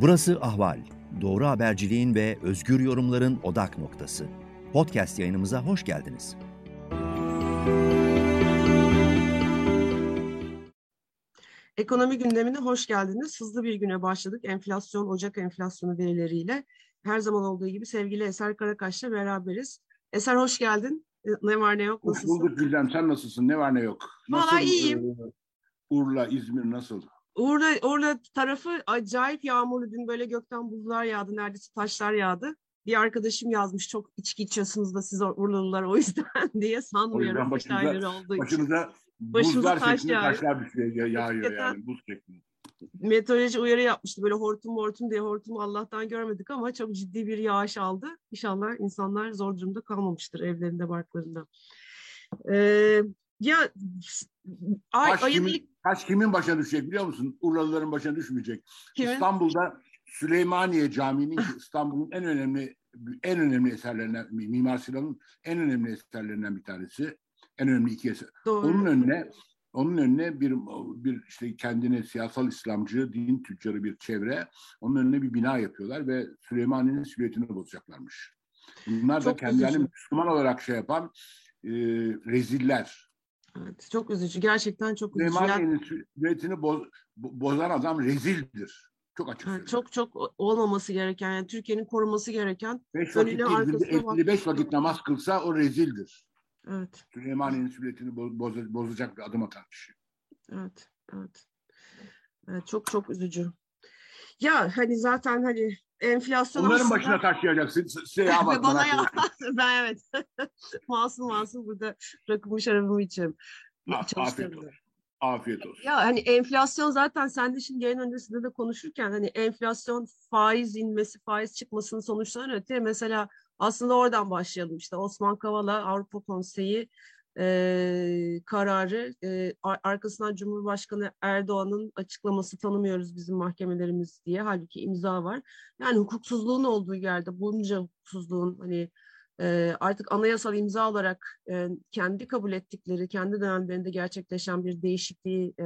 Burası Ahval. Doğru haberciliğin ve özgür yorumların odak noktası. Podcast yayınımıza hoş geldiniz. Ekonomi gündemine hoş geldiniz. Hızlı bir güne başladık. Enflasyon, Ocak enflasyonu verileriyle. Her zaman olduğu gibi sevgili Eser Karakaş'la beraberiz. Eser hoş geldin. Ne var ne yok nasılsın? Hoş bulduk Gülden. Sen nasılsın? Ne var ne yok? Nasıl, Valla iyiyim. E, Urla, İzmir nasıl? Urla, Urla tarafı acayip yağmurlu. Dün böyle gökten buzlar yağdı. Neredeyse taşlar yağdı. Bir arkadaşım yazmış çok içki içiyorsunuz da siz Urlalılar o yüzden diye sanmıyorum. O yüzden başınıza, başınıza buzlar taş şeklinde yağıyor. taşlar düşüyor, yağıyor yani buz şeklinde. Meteoroloji uyarı yapmıştı böyle hortum hortum diye hortumu Allah'tan görmedik ama çok ciddi bir yağış aldı. İnşallah insanlar zor durumda kalmamıştır evlerinde barklarında. Ee, ya ay, taş, kimin, ilk... kimin başına düşecek biliyor musun? Urlalıların başına düşmeyecek. Kimin? İstanbul'da Süleymaniye Camii'nin İstanbul'un en önemli en önemli eserlerinden Mimar Sinan'ın en önemli eserlerinden bir tanesi. En önemli iki eser. Doğru. Onun önüne onun önüne bir bir işte kendine siyasal İslamcı, din tüccarı bir çevre, onun önüne bir bina yapıyorlar ve Süleymaniye'nin silüetini bozacaklarmış. Bunlar Çok da kendilerini. Müslüman olarak şey yapan e, reziller. Evet, çok üzücü. Gerçekten çok üzücü. Süleymaniye'nin silüetini boz, bozan adam rezildir. Çok açık yani Çok çok olmaması gereken, yani Türkiye'nin koruması gereken. Beş vakit değil, beş vakit namaz kılsa o rezildir. Evet. Süleymaniye'nin sünnetini boz, bozacak bir adım atan kişi. Evet, evet. evet. Çok çok üzücü. Ya hani zaten hani enflasyon Onların aslında... başına taşıyacaksın. Size bak. Bana ya. ben evet. masum masum burada rakımı şarabımı içerim. Afiyet olsun. Afiyet olsun. Ya hani enflasyon zaten sen de şimdi yayın öncesinde de konuşurken hani enflasyon faiz inmesi, faiz çıkmasının sonuçlarını öte mesela aslında oradan başlayalım işte Osman Kavala Avrupa Konseyi e, kararı e, arkasından Cumhurbaşkanı Erdoğan'ın açıklaması tanımıyoruz bizim mahkemelerimiz diye halbuki imza var. Yani hukuksuzluğun olduğu yerde bunca hukuksuzluğun hani e, artık anayasal imza olarak e, kendi kabul ettikleri kendi dönemlerinde gerçekleşen bir değişikliği e,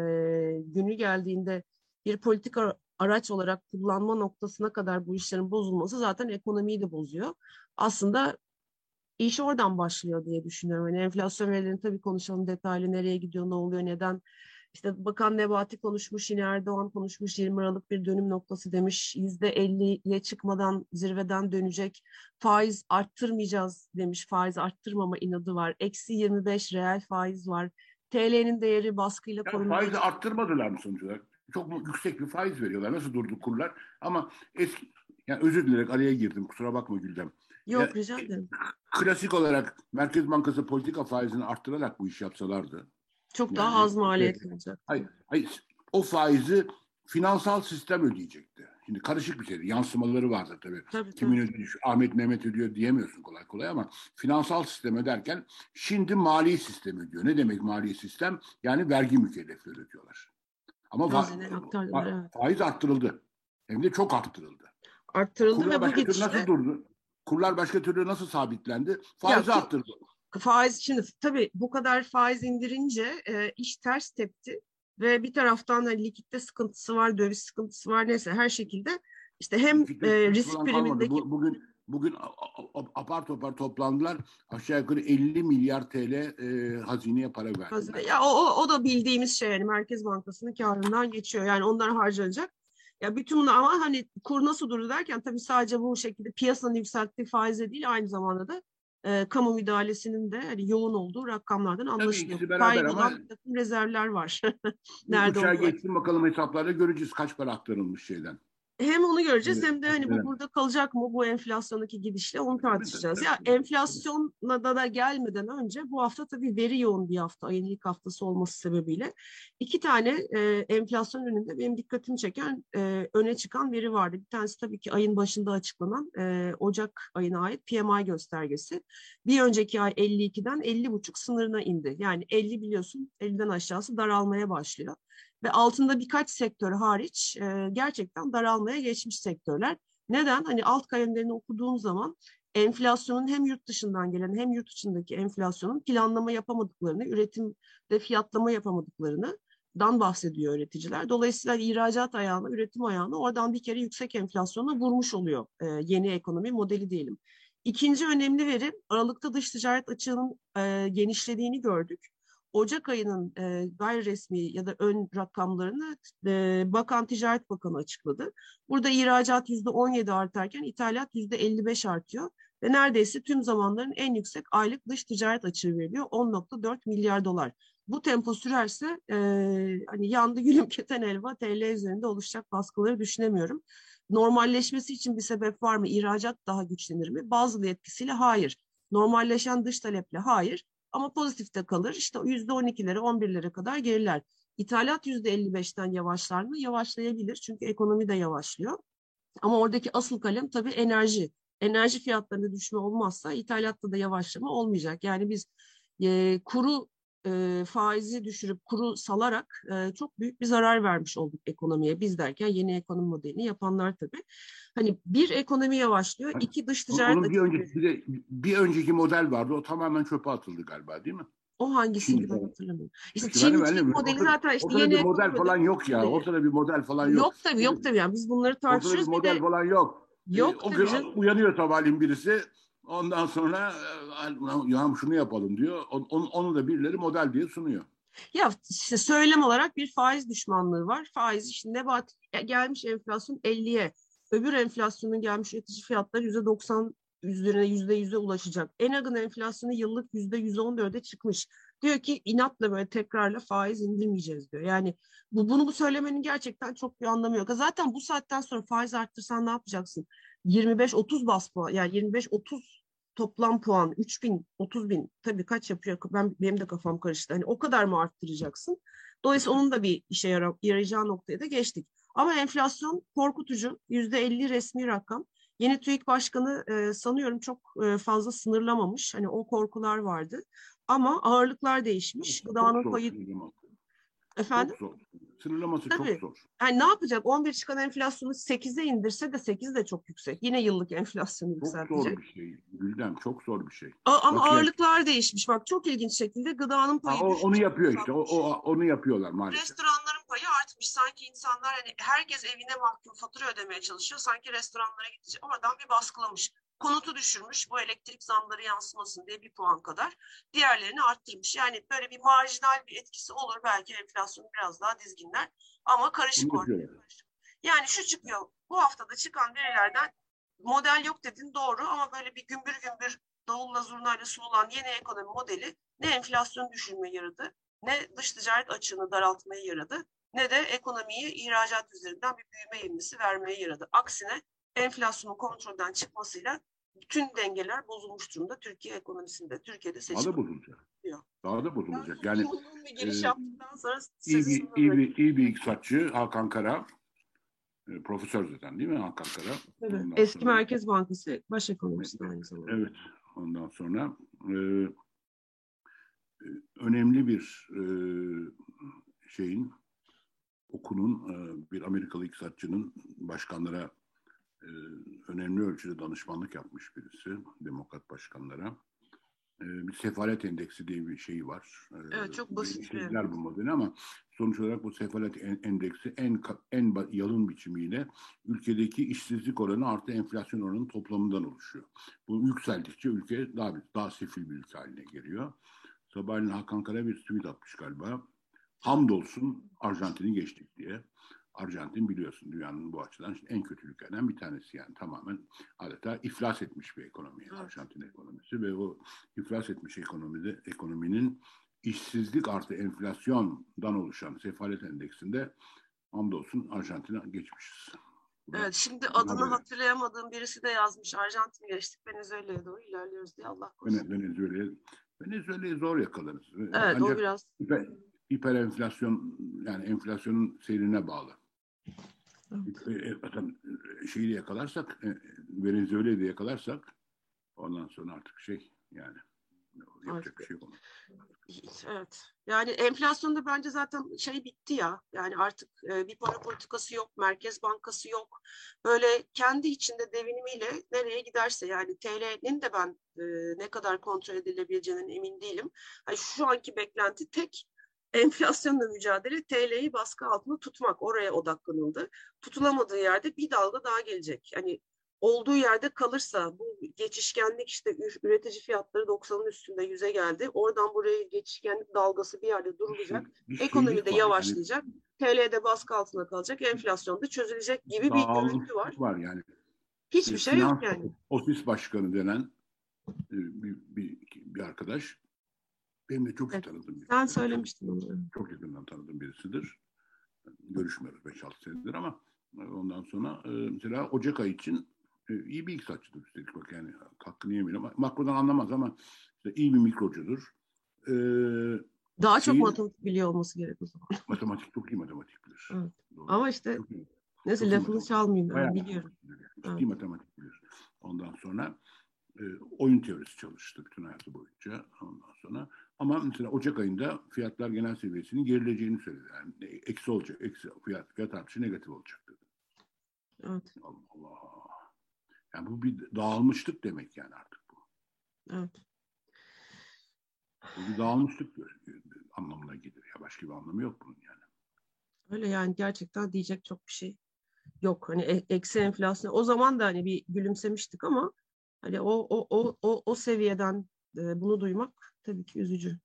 günü geldiğinde bir politika araç olarak kullanma noktasına kadar bu işlerin bozulması zaten ekonomiyi de bozuyor. Aslında iş oradan başlıyor diye düşünüyorum. Yani enflasyon verilerini tabii konuşalım detaylı nereye gidiyor, ne oluyor, neden. İşte Bakan Nebati konuşmuş, yine Erdoğan konuşmuş, 20 Aralık bir dönüm noktası demiş. %50'ye çıkmadan zirveden dönecek. Faiz arttırmayacağız demiş. Faiz arttırmama inadı var. Eksi 25 reel faiz var. TL'nin değeri baskıyla korunmak. Faizi arttırmadılar mı sonuç olarak? çok yüksek bir faiz veriyorlar. Nasıl durdu kurlar? Ama eski yani özür dilerim araya girdim. Kusura bakma Gülden. Yok ya, rica ederim. Klasik olarak Merkez Bankası politika faizini arttırarak bu iş yapsalardı. Çok yani, daha az maliyetli olacak. Hayır, hayır. O faizi finansal sistem ödeyecekti. Şimdi karışık bir şeydi. Yansımaları vardı tabii. tabii Kimin tabii. ödüyor, Ahmet Mehmet ödüyor diyemiyorsun kolay kolay ama finansal sistem öderken şimdi mali sistem ödüyor. Ne demek mali sistem? Yani vergi mükellefleri ödüyorlar. Ama va- faiz arttırıldı. Hem de çok arttırıldı. Arttırıldı Kurlar ve bu gidişle... Nasıl durdu? Kurlar başka türlü nasıl sabitlendi? Faiz ya, arttırdı. Faiz şimdi tabii bu kadar faiz indirince e, iş ters tepti ve bir taraftan da likitte sıkıntısı var, döviz sıkıntısı var neyse her şekilde işte hem e, risk primindeki... Bu, bugün bugün apar topar toplandılar. Aşağı yukarı 50 milyar TL e, hazineye para verdiler. Ya o, o da bildiğimiz şey yani Merkez Bankası'nın karından geçiyor. Yani onlar harcanacak. Ya bütün bunu ama hani kur nasıl durur derken tabii sadece bu şekilde piyasanın yükselttiği faize değil aynı zamanda da e, kamu müdahalesinin de hani yoğun olduğu rakamlardan anlaşılıyor. Ama bir takım rezervler var. Nerede Uçağa geçsin bakalım hesaplarda göreceğiz kaç para aktarılmış şeyden hem onu göreceğiz evet. hem de hani bu burada kalacak mı bu enflasyondaki gidişle onu tartışacağız. Ya enflasyonla da, da gelmeden önce bu hafta tabii veri yoğun bir hafta ayın ilk haftası olması sebebiyle iki tane e, enflasyon önünde benim dikkatimi çeken e, öne çıkan veri vardı. Bir tanesi tabii ki ayın başında açıklanan e, Ocak ayına ait PMI göstergesi. Bir önceki ay 52'den 50,5 sınırına indi. Yani 50 biliyorsun 50'den aşağısı daralmaya başlıyor ve altında birkaç sektör hariç e, gerçekten daralmaya geçmiş sektörler. Neden? Hani alt kalemlerini okuduğun zaman enflasyonun hem yurt dışından gelen hem yurt içindeki enflasyonun planlama yapamadıklarını, üretimde fiyatlama yapamadıklarını dan bahsediyor üreticiler. Dolayısıyla ihracat ayağını, üretim ayağını oradan bir kere yüksek enflasyona vurmuş oluyor e, yeni ekonomi modeli diyelim. İkinci önemli veri Aralık'ta dış ticaret açığının e, genişlediğini gördük. Ocak ayının e, gayri resmi ya da ön rakamlarını e, Bakan Ticaret Bakanı açıkladı. Burada ihracat yüzde 17 artarken ithalat yüzde 55 artıyor ve neredeyse tüm zamanların en yüksek aylık dış ticaret açığı veriliyor 10.4 milyar dolar. Bu tempo sürerse e, hani yandı gülüm keten elva TL üzerinde oluşacak baskıları düşünemiyorum. Normalleşmesi için bir sebep var mı? İhracat daha güçlenir mi? Bazı etkisiyle hayır. Normalleşen dış taleple hayır. Ama pozitifte kalır. İşte yüzde on ikilere, on birlere kadar geriler. İthalat yüzde elli beşten yavaşlar mı? Yavaşlayabilir. Çünkü ekonomi de yavaşlıyor. Ama oradaki asıl kalem tabii enerji. Enerji fiyatlarında düşme olmazsa ithalatta da yavaşlama olmayacak. Yani biz e, kuru e, faizi düşürüp kuru salarak e, çok büyük bir zarar vermiş olduk ekonomiye. Biz derken yeni ekonomi modelini yapanlar tabii. Hani bir ekonomi yavaşlıyor, hani, iki dış ticaret... Onun bir, önceki, bir, de, bir önceki model vardı, o tamamen çöpe atıldı galiba değil mi? O hangisiydi ben hatırlamıyorum. İşte Çin, Çin modeli ortada, zaten işte yeni bir model falan yok ya. Ortada bir model falan yok. Yok tabii yok tabii. Yani biz bunları tartışıyoruz. Ortada bir model de, falan yok. Yok ee, o. Gün, uyanıyor sabahleyin birisi Ondan sonra ya şunu yapalım diyor. Onu, onu da birileri model diye sunuyor. Ya işte söylem olarak bir faiz düşmanlığı var. Faiz işte nebat gelmiş enflasyon 50'ye. Öbür enflasyonun gelmiş üretici fiyatları %90 üzerine yüzde yüze ulaşacak. Enag'ın enflasyonu yıllık yüzde yüz on dörde çıkmış. Diyor ki inatla böyle tekrarla faiz indirmeyeceğiz diyor. Yani bu bunu bu söylemenin gerçekten çok bir anlamı yok. Zaten bu saatten sonra faiz arttırsan ne yapacaksın? 25-30 bas puan yani 25-30 toplam puan 3 bin, 30 bin tabii kaç yapıyor? Ben, benim de kafam karıştı. Hani o kadar mı arttıracaksın? Dolayısıyla onun da bir işe yara, yarayacağı noktaya da geçtik. Ama enflasyon korkutucu. Yüzde 50 resmi rakam. Yeni TÜİK Başkanı e, sanıyorum çok e, fazla sınırlamamış. Hani o korkular vardı. Ama ağırlıklar değişmiş. Gıdanın payı... Efendim? Çok zor. Sınırlaması Tabii. çok zor. Yani ne yapacak? 11 çıkan enflasyonu 8'e indirse de 8 de çok yüksek. Yine yıllık enflasyonu yükseltecek. Çok zor bir şey. Gülden çok zor bir şey. A ama Bak, ağırlıklar yani... değişmiş. Bak çok ilginç şekilde gıdanın payı ha, o, Onu yapıyor işte. O, o, onu yapıyorlar maalesef. Restoranların payı artmış. Sanki insanlar hani herkes evine mahkum fatura ödemeye çalışıyor. Sanki restoranlara gidecek. Oradan bir baskılamış konutu düşürmüş bu elektrik zamları yansımasın diye bir puan kadar diğerlerini arttırmış. Yani böyle bir marjinal bir etkisi olur belki enflasyonu biraz daha dizginler ama karışık ortaya Yani şu çıkıyor bu haftada çıkan verilerden model yok dedin doğru ama böyle bir gümbür gümbür davulla zurnayla sunulan yeni ekonomi modeli ne enflasyon düşürmeye yaradı ne dış ticaret açığını daraltmaya yaradı ne de ekonomiyi ihracat üzerinden bir büyüme ivmesi vermeye yaradı. Aksine enflasyonun kontrolden çıkmasıyla bütün dengeler bozulmuş durumda Türkiye ekonomisinde. Türkiye'de seçim. Daha da bozulacak. Daha da bozulacak. Yani, yani bir giriş e, yaptıktan sonra iyi bir, iyi, bir, iyi bir iktisatçı Hakan Kara e, profesör zaten değil mi Hakan Kara? Evet. Eski sonra, Merkez Bankası baş ekonomisti aynı zamanda. Evet. Ondan sonra e, e önemli bir e, şeyin okunun e, bir Amerikalı iktisatçının başkanlara e, önemli ölçüde danışmanlık yapmış birisi demokrat başkanlara. E, bir sefalet endeksi diye bir şey var. E, evet çok basit. Şeyler bu modeli ama sonuç olarak bu sefalet endeksi en en yalın biçimiyle ülkedeki işsizlik oranı artı enflasyon oranının toplamından oluşuyor. Bu yükseldikçe ülke daha daha sefil bir ülke haline geliyor. Sabahleyin Hakan Kara bir tweet atmış galiba. Hamdolsun Arjantin'i geçtik diye. Arjantin biliyorsun dünyanın bu açıdan en kötü ülkelerden bir tanesi yani tamamen adeta iflas etmiş bir ekonomi evet. Arjantin ekonomisi ve o iflas etmiş ekonomide ekonominin işsizlik artı enflasyondan oluşan sefalet endeksinde hamdolsun Arjantin'e geçmişiz. Evet şimdi adını böyle. hatırlayamadığım birisi de yazmış. Arjantin geçtik Venezuela'ya doğru ilerliyoruz diye Allah korusun. Venezuela'ya Venezuela'yı zor yakalarız. Evet Ancak o biraz. Hiper, hiper enflasyon yani enflasyonun seyrine bağlı. Evet. E, şeyi de yakalarsak, e, Venezuela'yı da yakalarsak ondan sonra artık şey yani yapacak bir şey yok. Evet. Yani enflasyonda bence zaten şey bitti ya. Yani artık e, bir para politikası yok, Merkez Bankası yok. Böyle kendi içinde devinimiyle nereye giderse yani TL'nin de ben e, ne kadar kontrol edilebileceğinden emin değilim. Yani şu anki beklenti tek enflasyonla mücadele TL'yi baskı altında tutmak oraya odaklanıldı. Tutulamadığı yerde bir dalga daha gelecek. Yani olduğu yerde kalırsa bu geçişkenlik işte üretici fiyatları 90'ın üstünde yüze geldi. Oradan buraya geçişkenlik dalgası bir yerde durulacak. Ekonomi de yavaşlayacak. TL'de baskı altında kalacak. Enflasyon da çözülecek gibi bir görüntü var. var yani. Hiçbir şey yok yani. Ofis başkanı denen e, bir, bir, bir arkadaş benim de çok iyi tanıdığım biri. Sen söylemiştin onu. Çok yakından tanıdığım birisidir. Görüşmüyoruz 5-6 senedir ama ondan sonra e, mesela Ocak ayı için e, iyi bir iktisatçıdır üstelik bak yani hakkını yemeyelim. Makrodan anlamaz ama işte iyi bir mikrocudur. Ee, Daha çok matematik biliyor olması gerek o zaman. Matematik çok iyi matematik bilir. Evet. Ama işte neyse lafını çalmayayım ben biliyorum. Ciddi evet. matematik bilir. Ondan sonra e, oyun teorisi çalıştı bütün hayatı boyunca. Ondan sonra ama mesela Ocak ayında fiyatlar genel seviyesinin gerileceğini söyledi. Yani eksi olacak, eksi fiyat, fiyat artışı negatif olacak dedi. Evet. Allah Allah. Yani bu bir dağılmışlık demek yani artık bu. Evet. Bu bir dağılmışlık anlamına gelir. Ya başka bir anlamı yok bunun yani. Öyle yani gerçekten diyecek çok bir şey yok. Hani e, eksi enflasyon o zaman da hani bir gülümsemiştik ama hani o o o o, o seviyeden e, bunu duymak tabii ki üzücü.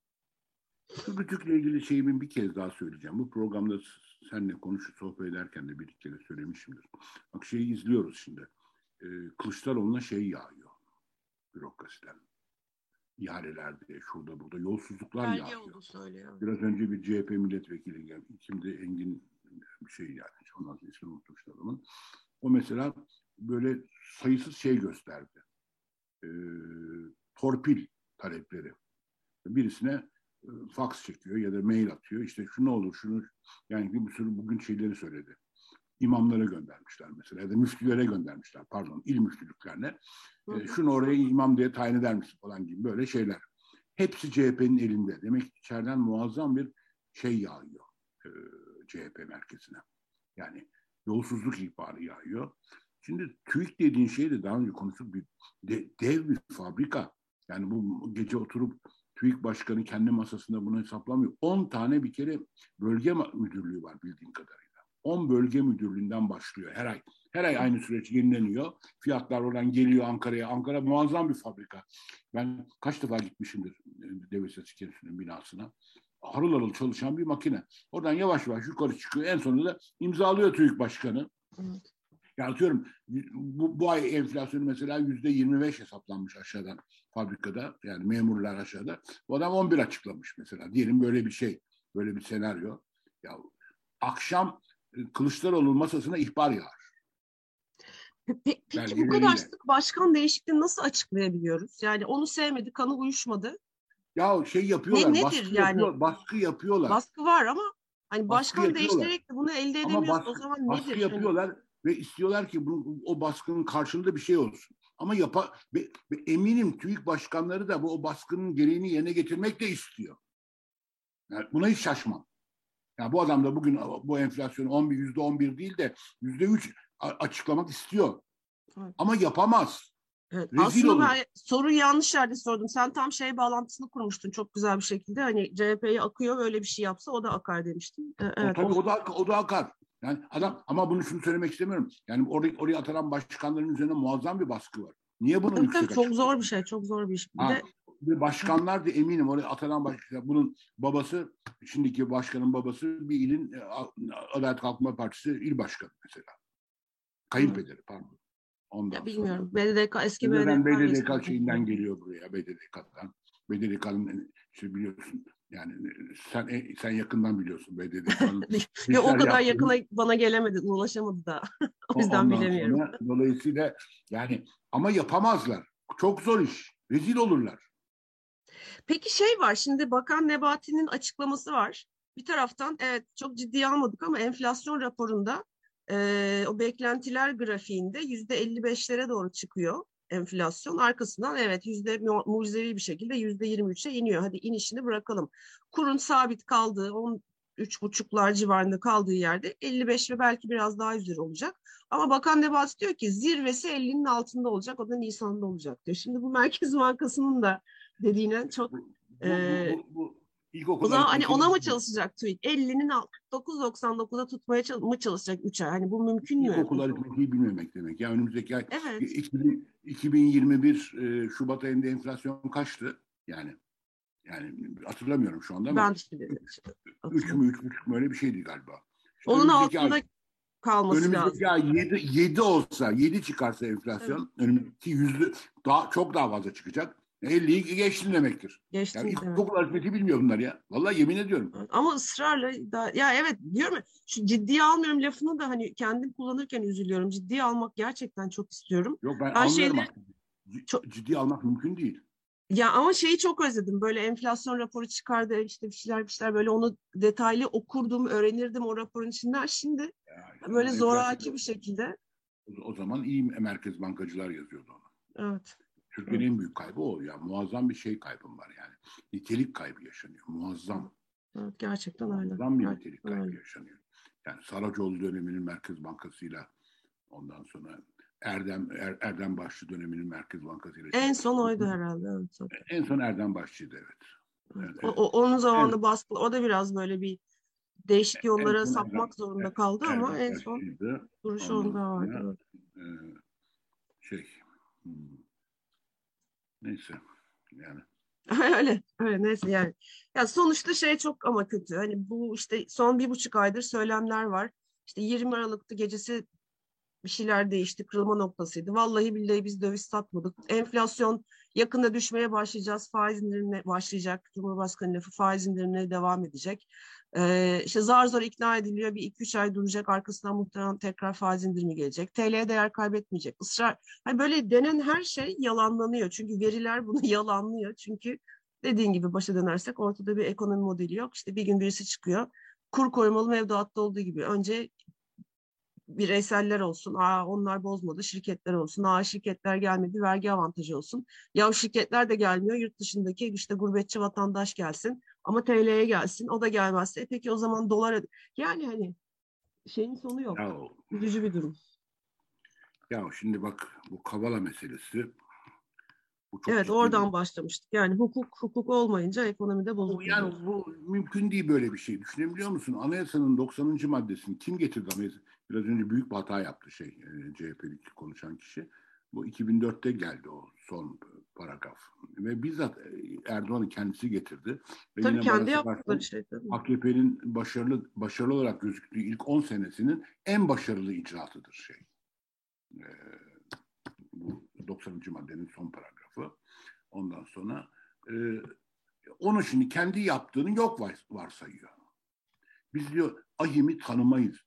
Şu küçükle ilgili şeyimi bir kez daha söyleyeceğim. Bu programda seninle konuşup sohbet ederken de bir iki kere söylemişimdir. Bak şeyi izliyoruz şimdi e, Kılıçdaroğlu'na şey yağıyor bürokrasiden. İhalelerde, şurada burada yolsuzluklar Belge yağıyor. Oldu söylüyor. Biraz önce bir CHP milletvekili geldi. Şimdi Engin bir şey yani. Ondan sonra ismini unutmuştu adamın. O mesela böyle sayısız şey gösterdi. E, torpil talepleri. Birisine e, fax çekiyor ya da mail atıyor. İşte şu ne olur şunu yani bir sürü bugün şeyleri söyledi imamlara göndermişler mesela ya da müftülere göndermişler pardon il müftülüklerine. E, şunu oraya imam diye tayin eder misin falan gibi böyle şeyler. Hepsi CHP'nin elinde. Demek ki içeriden muazzam bir şey yağıyor e, CHP merkezine. Yani yolsuzluk ihbarı yağıyor. Şimdi TÜİK dediğin şey de daha önce konuştuk bir de, dev bir fabrika. Yani bu gece oturup TÜİK Başkanı kendi masasında bunu hesaplamıyor. 10 tane bir kere bölge müdürlüğü var bildiğim kadarıyla. 10 bölge müdürlüğünden başlıyor her ay. Her ay aynı süreç yenileniyor. Fiyatlar oradan geliyor Ankara'ya. Ankara muazzam bir fabrika. Ben kaç defa gitmişimdir e, Devlet Statistik binasına. Harıl harıl çalışan bir makine. Oradan yavaş yavaş yukarı çıkıyor. En sonunda da imzalıyor TÜİK Başkanı. Evet. Ya atıyorum bu, bu ay enflasyonu mesela yüzde 25 hesaplanmış aşağıdan fabrikada. Yani memurlar aşağıda. Bu adam 11 açıklamış mesela. Diyelim böyle bir şey. Böyle bir senaryo. Ya akşam Kılıçdaroğlu'nun masasına ihbar yağar. Peki, peki bu kadar sık başkan değişikliğini nasıl açıklayabiliyoruz? Yani onu sevmedi, kanı uyuşmadı. Ya şey yapıyorlar, ne, baskı, yani? yapıyor, baskı yapıyorlar. Baskı var ama hani başkan değiştirerek de bunu elde edemiyoruz. Baskı, o zaman baskı nedir? Yapıyorlar hani? ve istiyorlar ki bu, o baskının karşılığında bir şey olsun. Ama yapa, ve, ve eminim TÜİK başkanları da bu o baskının gereğini yerine getirmek de istiyor. Yani buna hiç şaşmam. Yani bu adam da bugün bu enflasyonu 11 yüzde 11 değil de yüzde 3 açıklamak istiyor. Evet. Ama yapamaz. Evet, Rezil aslında olur. ben soruyu yanlış yerde sordum. Sen tam şey bağlantısını kurmuştun çok güzel bir şekilde. Hani CHP'ye akıyor böyle bir şey yapsa o da akar demiştin. Evet, o, tabii o da, o da akar. Yani adam ama bunu şunu söylemek istemiyorum. Yani oraya, oraya atanan başkanların üzerine muazzam bir baskı var. Niye tabii, yüksek Çok zor bir şey, çok zor bir iş. Bir ha, de başkanlar da eminim oraya atanan başkan bunun babası şimdiki başkanın babası bir ilin e, Adalet Kalkınma Partisi il başkanı mesela. Kayınpederi pardon. Ondan ya bilmiyorum. Sonra. BDDK eski BDDK. BDDK şeyinden geliyor buraya BDDK'dan. BDDK'nın işte biliyorsun yani sen e, sen yakından biliyorsun BDDK'nın. ya o kadar yaptığını. yakına bana gelemedi, ulaşamadı da. o yüzden Ondan bilemiyorum. Sonra, dolayısıyla yani ama yapamazlar. Çok zor iş. Rezil olurlar. Peki şey var şimdi Bakan Nebati'nin açıklaması var. Bir taraftan evet çok ciddiye almadık ama enflasyon raporunda e, o beklentiler grafiğinde yüzde 55'lere doğru çıkıyor enflasyon. Arkasından evet yüzde mucizevi bir şekilde yüzde 23'e iniyor. Hadi inişini bırakalım. Kurun sabit kaldığı 13 buçuklar civarında kaldığı yerde 55 ve belki biraz daha üzeri olacak. Ama Bakan Nebati diyor ki zirvesi 50'nin altında olacak. O da Nisan'da olacak diyor. Şimdi bu Merkez Bankası'nın da dediğine çok... Bu, bu, e... bu, o zaman hani ona mı çalışacak TÜİK? 50'nin 9.99'a tutmaya mı çalışacak 3 ay? Hani bu mümkün mü? İlkokul aritmetiği bilmemek demek. Yani önümüzdeki ay evet. 2021 e, Şubat ayında enflasyon kaçtı? Yani yani hatırlamıyorum şu anda ama. Ben de 3 mü 3,5 mü öyle bir şeydi galiba. İşte Onun altında ay, kalması önümüzdeki lazım. Önümüzdeki ay 7, 7 olsa 7 çıkarsa enflasyon evet. önümüzdeki yüzde daha çok daha fazla çıkacak. 50'yi geçtin demektir. Geçtin ya, demek. Okul aritmetiği bilmiyor bunlar ya. Vallahi yemin ediyorum. Ama ısrarla da, ya evet diyorum şu ciddiye almıyorum lafını da hani kendim kullanırken üzülüyorum. Ciddiye almak gerçekten çok istiyorum. Yok ben, ben anlıyorum şeyleri, çok, ciddiye almak mümkün değil. Ya ama şeyi çok özledim. Böyle enflasyon raporu çıkardı işte bir şeyler bir şeyler böyle onu detaylı okurdum, öğrenirdim o raporun içinden. Şimdi ya, böyle zoraki bir şekilde. O zaman iyi merkez bankacılar yazıyordu onu. Evet. Türkiye'nin en büyük kaybı o. Ya muazzam bir şey kaybım var yani. Nitelik kaybı yaşanıyor. Muazzam. Evet, gerçekten öyle. Muazzam bir nitelik kaybı öyle. yaşanıyor. Yani Saracoğlu döneminin Merkez Bankası'yla ondan sonra Erdem er, Erdem Başçı döneminin Merkez Bankası ile. En son oydu herhalde. Evet. En son Erdem Başçı'ydı evet. evet, evet. O, onun evet. baskı o da biraz böyle bir değişik yollara sapmak Erdem, zorunda kaldı Erdem ama en son duruşu onda vardı. E, şey hmm. Neyse yani. öyle öyle neyse yani. Ya sonuçta şey çok ama kötü. Hani bu işte son bir buçuk aydır söylemler var. İşte 20 Aralık'ta gecesi bir şeyler değişti, kırılma noktasıydı. Vallahi billahi biz döviz satmadık. Enflasyon yakında düşmeye başlayacağız, faiz indirimine başlayacak. Cumhurbaşkanı lafı faiz indirimine devam edecek. Ee, işte zar zor ikna ediliyor, bir iki üç ay duracak, arkasından muhtemelen tekrar faiz indirimi gelecek. TL'ye değer kaybetmeyecek. Israr, hani böyle denen her şey yalanlanıyor. Çünkü veriler bunu yalanlıyor. Çünkü dediğin gibi başa dönersek ortada bir ekonomi modeli yok. İşte bir gün birisi çıkıyor. Kur korumalı mevduatta olduğu gibi önce bireyseller olsun, aa onlar bozmadı, şirketler olsun, aa şirketler gelmedi, vergi avantajı olsun. Ya şirketler de gelmiyor, yurt dışındaki işte gurbetçi vatandaş gelsin ama TL'ye gelsin, o da gelmezse e peki o zaman dolar yani hani şeyin sonu yok. Ya, Üzücü bir durum. Ya şimdi bak bu Kavala meselesi evet oradan bir... başlamıştık. Yani hukuk hukuk olmayınca ekonomide bozuldu. Yani bu mümkün değil böyle bir şey. Düşünebiliyor musun? Anayasanın 90. maddesini kim getirdi? Biraz önce büyük bir hata yaptı şey e, CHP'lik konuşan kişi. Bu 2004'te geldi o son paragraf. Ve bizzat e, Erdoğan'ın kendisi getirdi. Ve tabii kendi yaptıkları şey. AKP'nin başarılı başarılı olarak gözüktüğü ilk 10 senesinin en başarılı icraatıdır şey. Ee, bu 90. maddenin son paragrafı. Ondan sonra e, onu şimdi kendi yaptığını yok varsayıyor. Biz diyor ahimi tanımayız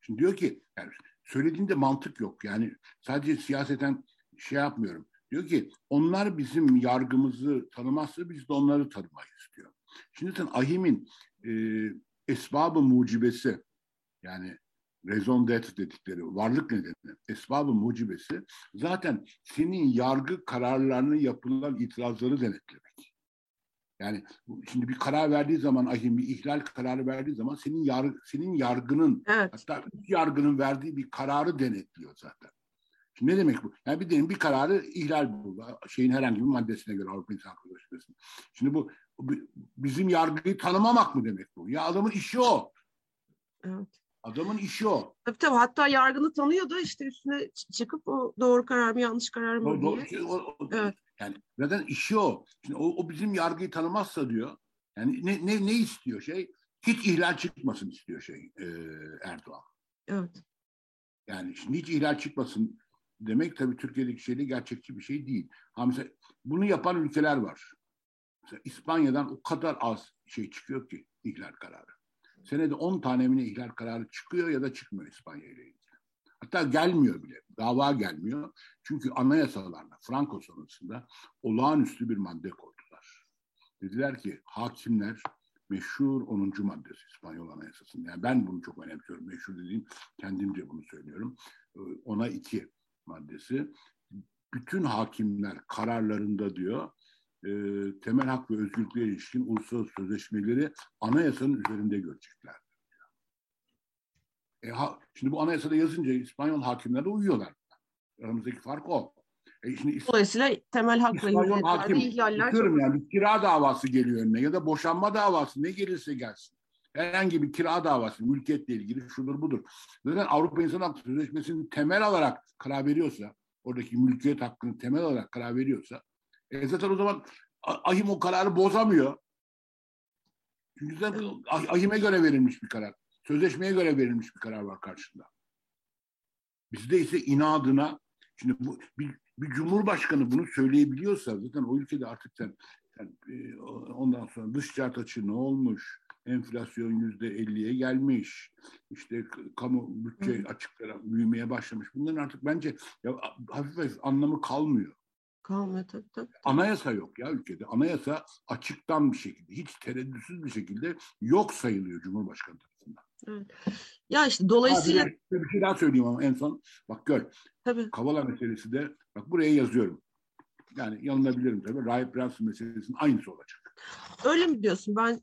Şimdi diyor ki yani söylediğinde mantık yok. Yani sadece siyaseten şey yapmıyorum. Diyor ki onlar bizim yargımızı tanımazsa biz de onları tanımayız diyor. Şimdi sen ahimin e, esbabı mucibesi yani raison d'etre dedikleri varlık nedeni, esbabı mucibesi zaten senin yargı kararlarını yapılan itirazları denetlemek. Yani şimdi bir karar verdiği zaman ahim bir ihlal kararı verdiği zaman senin yar, senin yargının evet. hatta yargının verdiği bir kararı denetliyor zaten. Şimdi ne demek bu? Yani bir dedim bir kararı ihlal bu. Şeyin herhangi bir maddesine göre Avrupa İnsan Hakları Sözleşmesi'nin. Şimdi bu, bu bizim yargıyı tanımamak mı demek bu? Ya adamın işi o. Evet. Adamın işi o. Tabii tabii hatta yargını tanıyor da işte üstüne çıkıp o doğru karar mı yanlış karar mı o, diye. O, o, evet. Yani neden işi o. Şimdi o, o bizim yargıyı tanımazsa diyor. Yani ne, ne, ne istiyor şey? Hiç ihlal çıkmasın istiyor şey e, Erdoğan. Evet. Yani şimdi hiç ihlal çıkmasın demek tabii Türkiye'deki şeyde gerçekçi bir şey değil. Ha mesela bunu yapan ülkeler var. Mesela İspanya'dan o kadar az şey çıkıyor ki ihlal kararı. Senede 10 tane mi ihlal kararı çıkıyor ya da çıkmıyor İspanya ile. Hatta gelmiyor bile. Dava gelmiyor. Çünkü anayasalarla Franco sonrasında olağanüstü bir madde koydular. Dediler ki hakimler meşhur 10. maddesi İspanyol Anayasası'nda. Yani ben bunu çok önemsiyorum. Meşhur dediğim kendimce bunu söylüyorum. Ee, ona iki maddesi. Bütün hakimler kararlarında diyor e, temel hak ve özgürlüklere ilişkin uluslararası sözleşmeleri anayasanın üzerinde görecekler. E, ha, şimdi bu anayasada yazınca İspanyol hakimler de uyuyorlar. Aramızdaki fark o. E şimdi Dolayısıyla temel hak ve hükümetlerde ihlaller çok... yani bir kira davası geliyor önüne ya da boşanma davası ne gelirse gelsin. Herhangi bir kira davası, mülkiyetle ilgili şudur budur. Zaten Avrupa İnsan Hakları Sözleşmesi'nin temel olarak karar veriyorsa, oradaki mülkiyet hakkını temel olarak karar veriyorsa, e zaten o zaman ahim o kararı bozamıyor. Çünkü zaten ahime göre verilmiş bir karar. Sözleşmeye göre verilmiş bir karar var karşında. Bizde ise inadına şimdi bu bir, bir cumhurbaşkanı bunu söyleyebiliyorsa zaten o ülkede artık sen, sen e, ondan sonra dış ticaret açığı ne olmuş? Enflasyon yüzde elliye gelmiş. İşte kamu bütçe açıklara büyümeye başlamış. Bunların artık bence ya, hafif hafif anlamı kalmıyor. Kalmıyor tabii, tabii. Anayasa yok ya ülkede. Anayasa açıktan bir şekilde, hiç tereddütsüz bir şekilde yok sayılıyor Cumhurbaşkanı tarafından. Evet. Ya işte dolayısıyla... Abi, bir şey daha söyleyeyim ama en son. Bak gör. Tabii. Kavala meselesi de bak buraya yazıyorum. Yani yanılabilirim tabii. Rahip Branson meselesinin aynısı olacak. Öyle mi diyorsun? Ben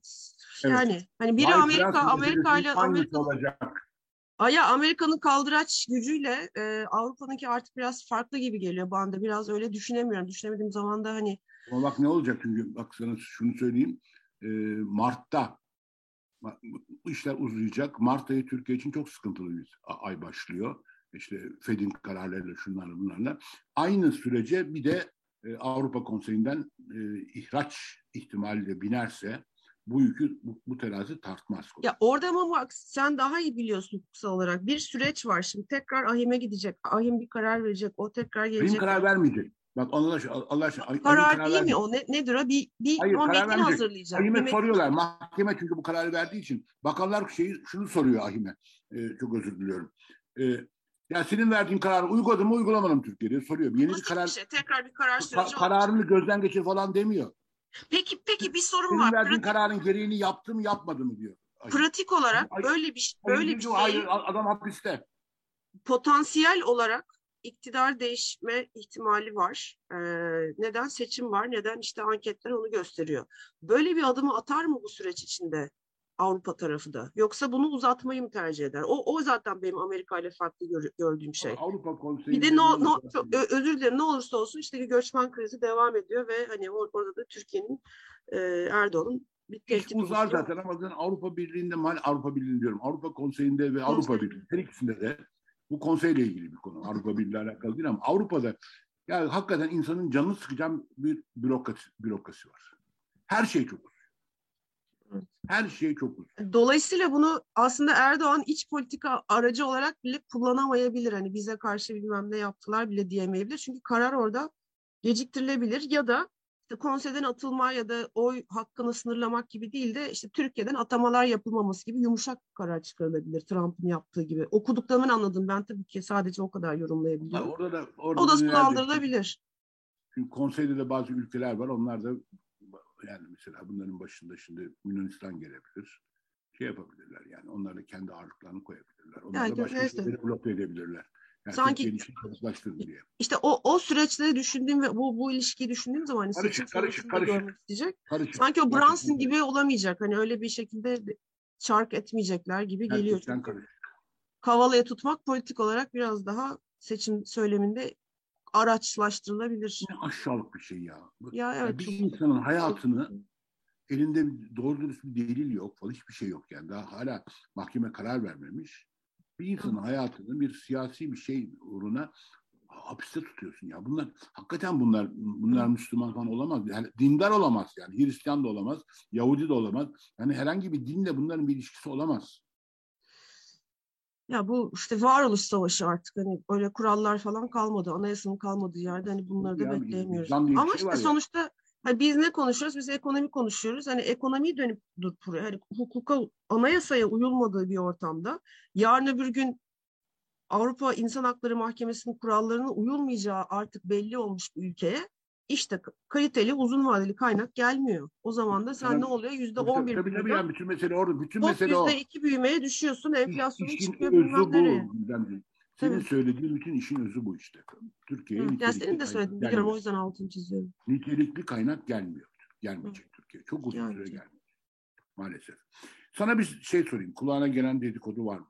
yani evet. hani biri Rahip Amerika Amerika ile Amerika olacak. Ya Amerika'nın kaldıraç gücüyle e, Avrupa'nınki artık biraz farklı gibi geliyor bana da. Biraz öyle düşünemiyorum. Düşünemediğim zaman da hani... Ama bak ne olacak çünkü bak sana şunu söyleyeyim. E, Mart'ta işler uzayacak. Mart ayı Türkiye için çok sıkıntılı bir ay başlıyor. İşte Fed'in kararlarıyla şunlarla bunlarla. Aynı sürece bir de e, Avrupa Konseyi'nden e, ihraç ihtimali de binerse bu yükü bu, bu terazi tartmaz. Ya orada ama bak sen daha iyi biliyorsun hukuksal olarak. Bir süreç var şimdi tekrar ahime gidecek. Ahim bir karar verecek. O tekrar gelecek. Ahim karar vermeyecek. Bak Allah aşkına, Allah aşkına karar, karar değil vermeyecek. mi o? Ne, nedir o? Bir, bir Hayır, metni hazırlayacak. Ahime Demek... soruyorlar. Mahkeme çünkü bu kararı verdiği için. Bakanlar şeyi, şunu soruyor Ahime. Ee, çok özür diliyorum. Ee, ya senin verdiğin kararı uyguladım mı uygulamadım Türkiye'de soruyor. Yeni bir karar. Bir şey, tekrar bir karar süreci Kararını gözden geçir falan demiyor. Peki peki bir sorum Senin var. verdiğin pratik, kararın gereğini yaptım yapmadı mı diyor. Pratik olarak ay, böyle bir böyle bir şey. Adam hapiste. Potansiyel olarak iktidar değişme ihtimali var. Ee, neden seçim var? Neden işte anketler onu gösteriyor. Böyle bir adımı atar mı bu süreç içinde Avrupa tarafı da? Yoksa bunu uzatmayı mı tercih eder? O, o zaten benim Amerika ile farklı gör, gördüğüm şey. Avrupa Konseyi. Bir de no, no, özür dilerim ne olursa olsun işte göçmen krizi devam ediyor ve hani orada da Türkiye'nin e, Erdoğan'ın bir tehdit uzar zaten ama zaten Avrupa Birliği'nde mal Avrupa Birliği diyorum. Avrupa Konseyi'nde ve. Avrupa Birliği her ikisinde de bu konseyle ilgili bir konu. Avrupa Birliği alakalı değil ama Avrupa'da yani hakikaten insanın canını sıkacağım bir bürokrasi, bürokrasi var. Her şey çok her şey çok uzun. Dolayısıyla bunu aslında Erdoğan iç politika aracı olarak bile kullanamayabilir. Hani bize karşı bilmem ne yaptılar bile diyemeyebilir. Çünkü karar orada geciktirilebilir ya da işte konseyden atılma ya da oy hakkını sınırlamak gibi değil de işte Türkiye'den atamalar yapılmaması gibi yumuşak karar çıkarılabilir Trump'ın yaptığı gibi. Okuduklarımın anladım ben tabii ki sadece o kadar yorumlayabiliyorum. orada da, orada o da sulandırılabilir. Çünkü konseyde de bazı ülkeler var onlar da yani mesela bunların başında şimdi Yunanistan gelebilir. Şey yapabilirler yani. Onlar da kendi ağırlıklarını koyabilirler. Onlar yani, da başka evet. şeyleri bloke edebilirler. Yani Sanki diye. İşte o o süreçleri düşündüğüm ve bu bu ilişkiyi düşündüğüm zaman hani karışık, karışık, karışık, görmek isteyecek. Karışık, Sanki o Brunson gibi olamayacak. Hani öyle bir şekilde çark etmeyecekler gibi Gerçekten geliyor. Çünkü karışık. Kavalaya tutmak politik olarak biraz daha seçim söyleminde araçlaştırılabilir. Ne aşağılık bir şey ya. Ya evet. bir insanın hayatını elinde doğru dürüst bir delil yok falan hiçbir şey yok yani. Daha hala mahkeme karar vermemiş. Bir insanın hayatını bir siyasi bir şey uğruna hapiste tutuyorsun ya. Bunlar hakikaten bunlar bunlar Müslüman falan olamaz. Yani dindar olamaz yani. Hristiyan da olamaz, Yahudi de olamaz. Yani herhangi bir dinle bunların bir ilişkisi olamaz. Ya bu işte varoluş savaşı artık hani öyle kurallar falan kalmadı. Anayasanın kalmadığı yerde hani bunları da ya, bekleyemiyoruz. Ama şey işte sonuçta hani biz ne konuşuyoruz? Biz ekonomi konuşuyoruz. Hani ekonomiyi dönüp duruyor. Hani hukuka, anayasaya uyulmadığı bir ortamda yarın öbür gün Avrupa İnsan Hakları Mahkemesi'nin kurallarına uyulmayacağı artık belli olmuş bir ülkeye işte kaliteli uzun vadeli kaynak gelmiyor. O zaman da sen yani, ne oluyor? Yüzde on bir. Tabii tabii yani bütün mesele orada. Bütün mesele o. Yüzde iki büyümeye düşüyorsun. Enflasyon çıkıyor bilmem nereye. Senin evet. söylediğin bütün işin özü bu işte. Türkiye'ye nitelikli Ya senin de söyledin. Biliyorum o yüzden altını çiziyorum. Nitelikli kaynak gelmiyor. Gelmeyecek Hı. Türkiye. Çok uzun yani. süre gelmeyecek. Maalesef. Sana bir şey sorayım. Kulağına gelen dedikodu var mı?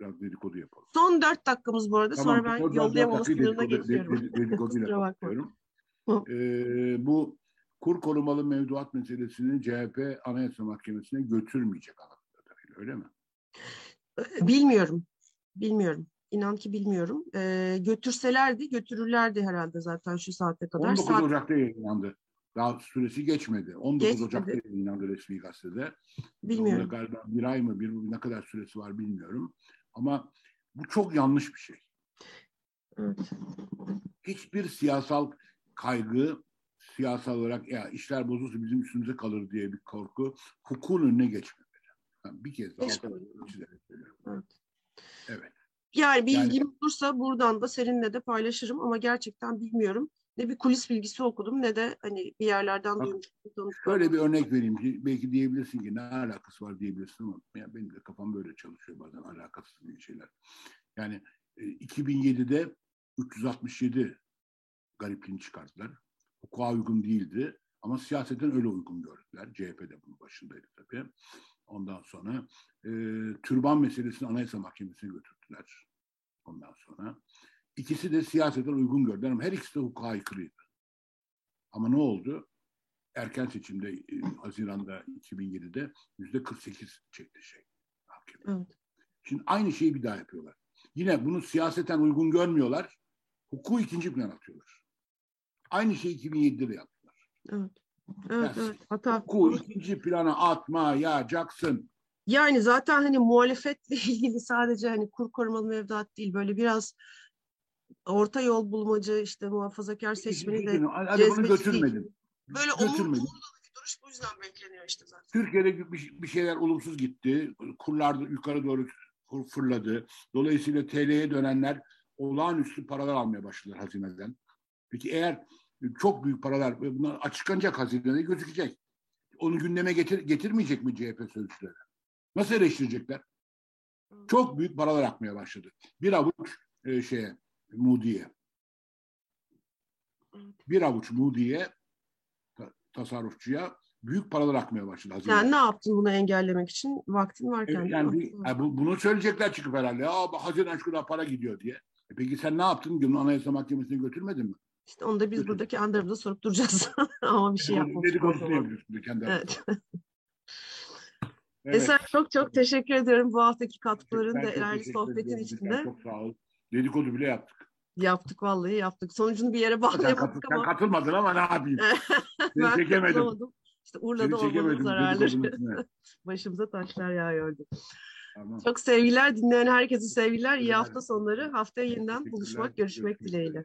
Biraz dedikodu yapalım. Son dört dakikamız bu arada. Tamam, Sonra ben yollayamam sınırına geçiyorum. Dedikoduyla kapatıyorum. ee, bu kur korumalı mevduat meselesini CHP Anayasa Mahkemesi'ne götürmeyecek anladığım öyle mi? Bilmiyorum. Bilmiyorum. İnan ki bilmiyorum. Ee, götürselerdi, götürürlerdi herhalde zaten şu saate kadar. 19 Saat... Ocak'ta yayınlandı. Daha süresi geçmedi. 19 geçmedi. Ocak'ta yayınlandı resmi gazetede. Bilmiyorum. Onda galiba bir ay mı, bir ne kadar süresi var bilmiyorum. Ama bu çok yanlış bir şey. Evet. Hiçbir siyasal kaygı, siyasal olarak ya işler bozulsa bizim üstümüze kalır diye bir korku hukukun önüne geçmemeli. Yani bir kez daha. Evet. evet. Yani bilgim yani, olursa buradan da seninle de paylaşırım ama gerçekten bilmiyorum. Ne bir kulis bilgisi okudum ne de hani bir yerlerden duymuştum. Şöyle bir örnek vereyim ki belki diyebilirsin ki ne alakası var diyebilirsin ama yani benim de kafam böyle çalışıyor bazen alakasız bir şeyler. Yani 2007'de e, 367 garipliğini çıkarttılar. Hukuka uygun değildi ama siyaseten öyle uygun gördüler. CHP de bunun başındaydı tabii. Ondan sonra e, türban meselesini Anayasa Mahkemesi'ne götürdüler. Ondan sonra. ikisi de siyaseten uygun gördüler ama her ikisi de hukuka aykırıydı. Ama ne oldu? Erken seçimde e, Haziran'da 2007'de yüzde 48 çekti şey. Mahkeme. Evet. Şimdi aynı şeyi bir daha yapıyorlar. Yine bunu siyaseten uygun görmüyorlar. Hukuku ikinci plan atıyorlar. Aynı şeyi 2007'de de yaptılar. Evet. Evet, yani, evet. Hata. Hukuku ikinci plana atmayacaksın. Yani zaten hani muhalefetle ilgili sadece hani kur korumalı mevduat değil böyle biraz orta yol bulmacı işte muhafazakar seçmeni de Hadi bunu götürmedim. Böyle götürmedim. bir duruş bu yüzden bekleniyor işte zaten. Türkiye'de bir, şeyler olumsuz gitti. Kurlar yukarı doğru fırladı. Dolayısıyla TL'ye dönenler olağanüstü paralar almaya başladılar hazineden. Peki eğer çok büyük paralar bunlar açıklanacak hazinede gözükecek. Onu gündeme getir, getirmeyecek mi CHP sözcüleri? Nasıl eleştirecekler? Çok büyük paralar akmaya başladı. Bir avuç e, şeye, Moody'ye. Bir avuç Moody'ye tasarrufçuya büyük paralar akmaya başladı. Hazine. Yani ne yaptın bunu engellemek için? Vaktin varken. Evet, yani bir, yani bu, bunu söyleyecekler çıkıp herhalde. Ya Haziran şu kadar para gidiyor diye. E peki sen ne yaptın? Bunu Anayasa Mahkemesi'ne götürmedin mi? İşte onu da biz buradaki andırımda sorup duracağız. Ama bir şey yapmadık. Dedikodusunu yapıyorsun kendi Evet. evet. Eser çok çok teşekkür ediyorum bu haftaki katkıların da değerli sohbetin içinde. Çok sağ ol. Dedikodu bile yaptık. Yaptık vallahi yaptık. Sonucunu bir yere bağlayamadık ama. Sen katılmadın ama ne yapayım? ben çekemedim. İşte Urla'da olmanın zararları. Başımıza taşlar yağıyordu. Tamam. Çok sevgiler. Dinleyen herkese sevgiler. İyi hafta sonları. Haftaya yeniden buluşmak, görüşmek dileğiyle.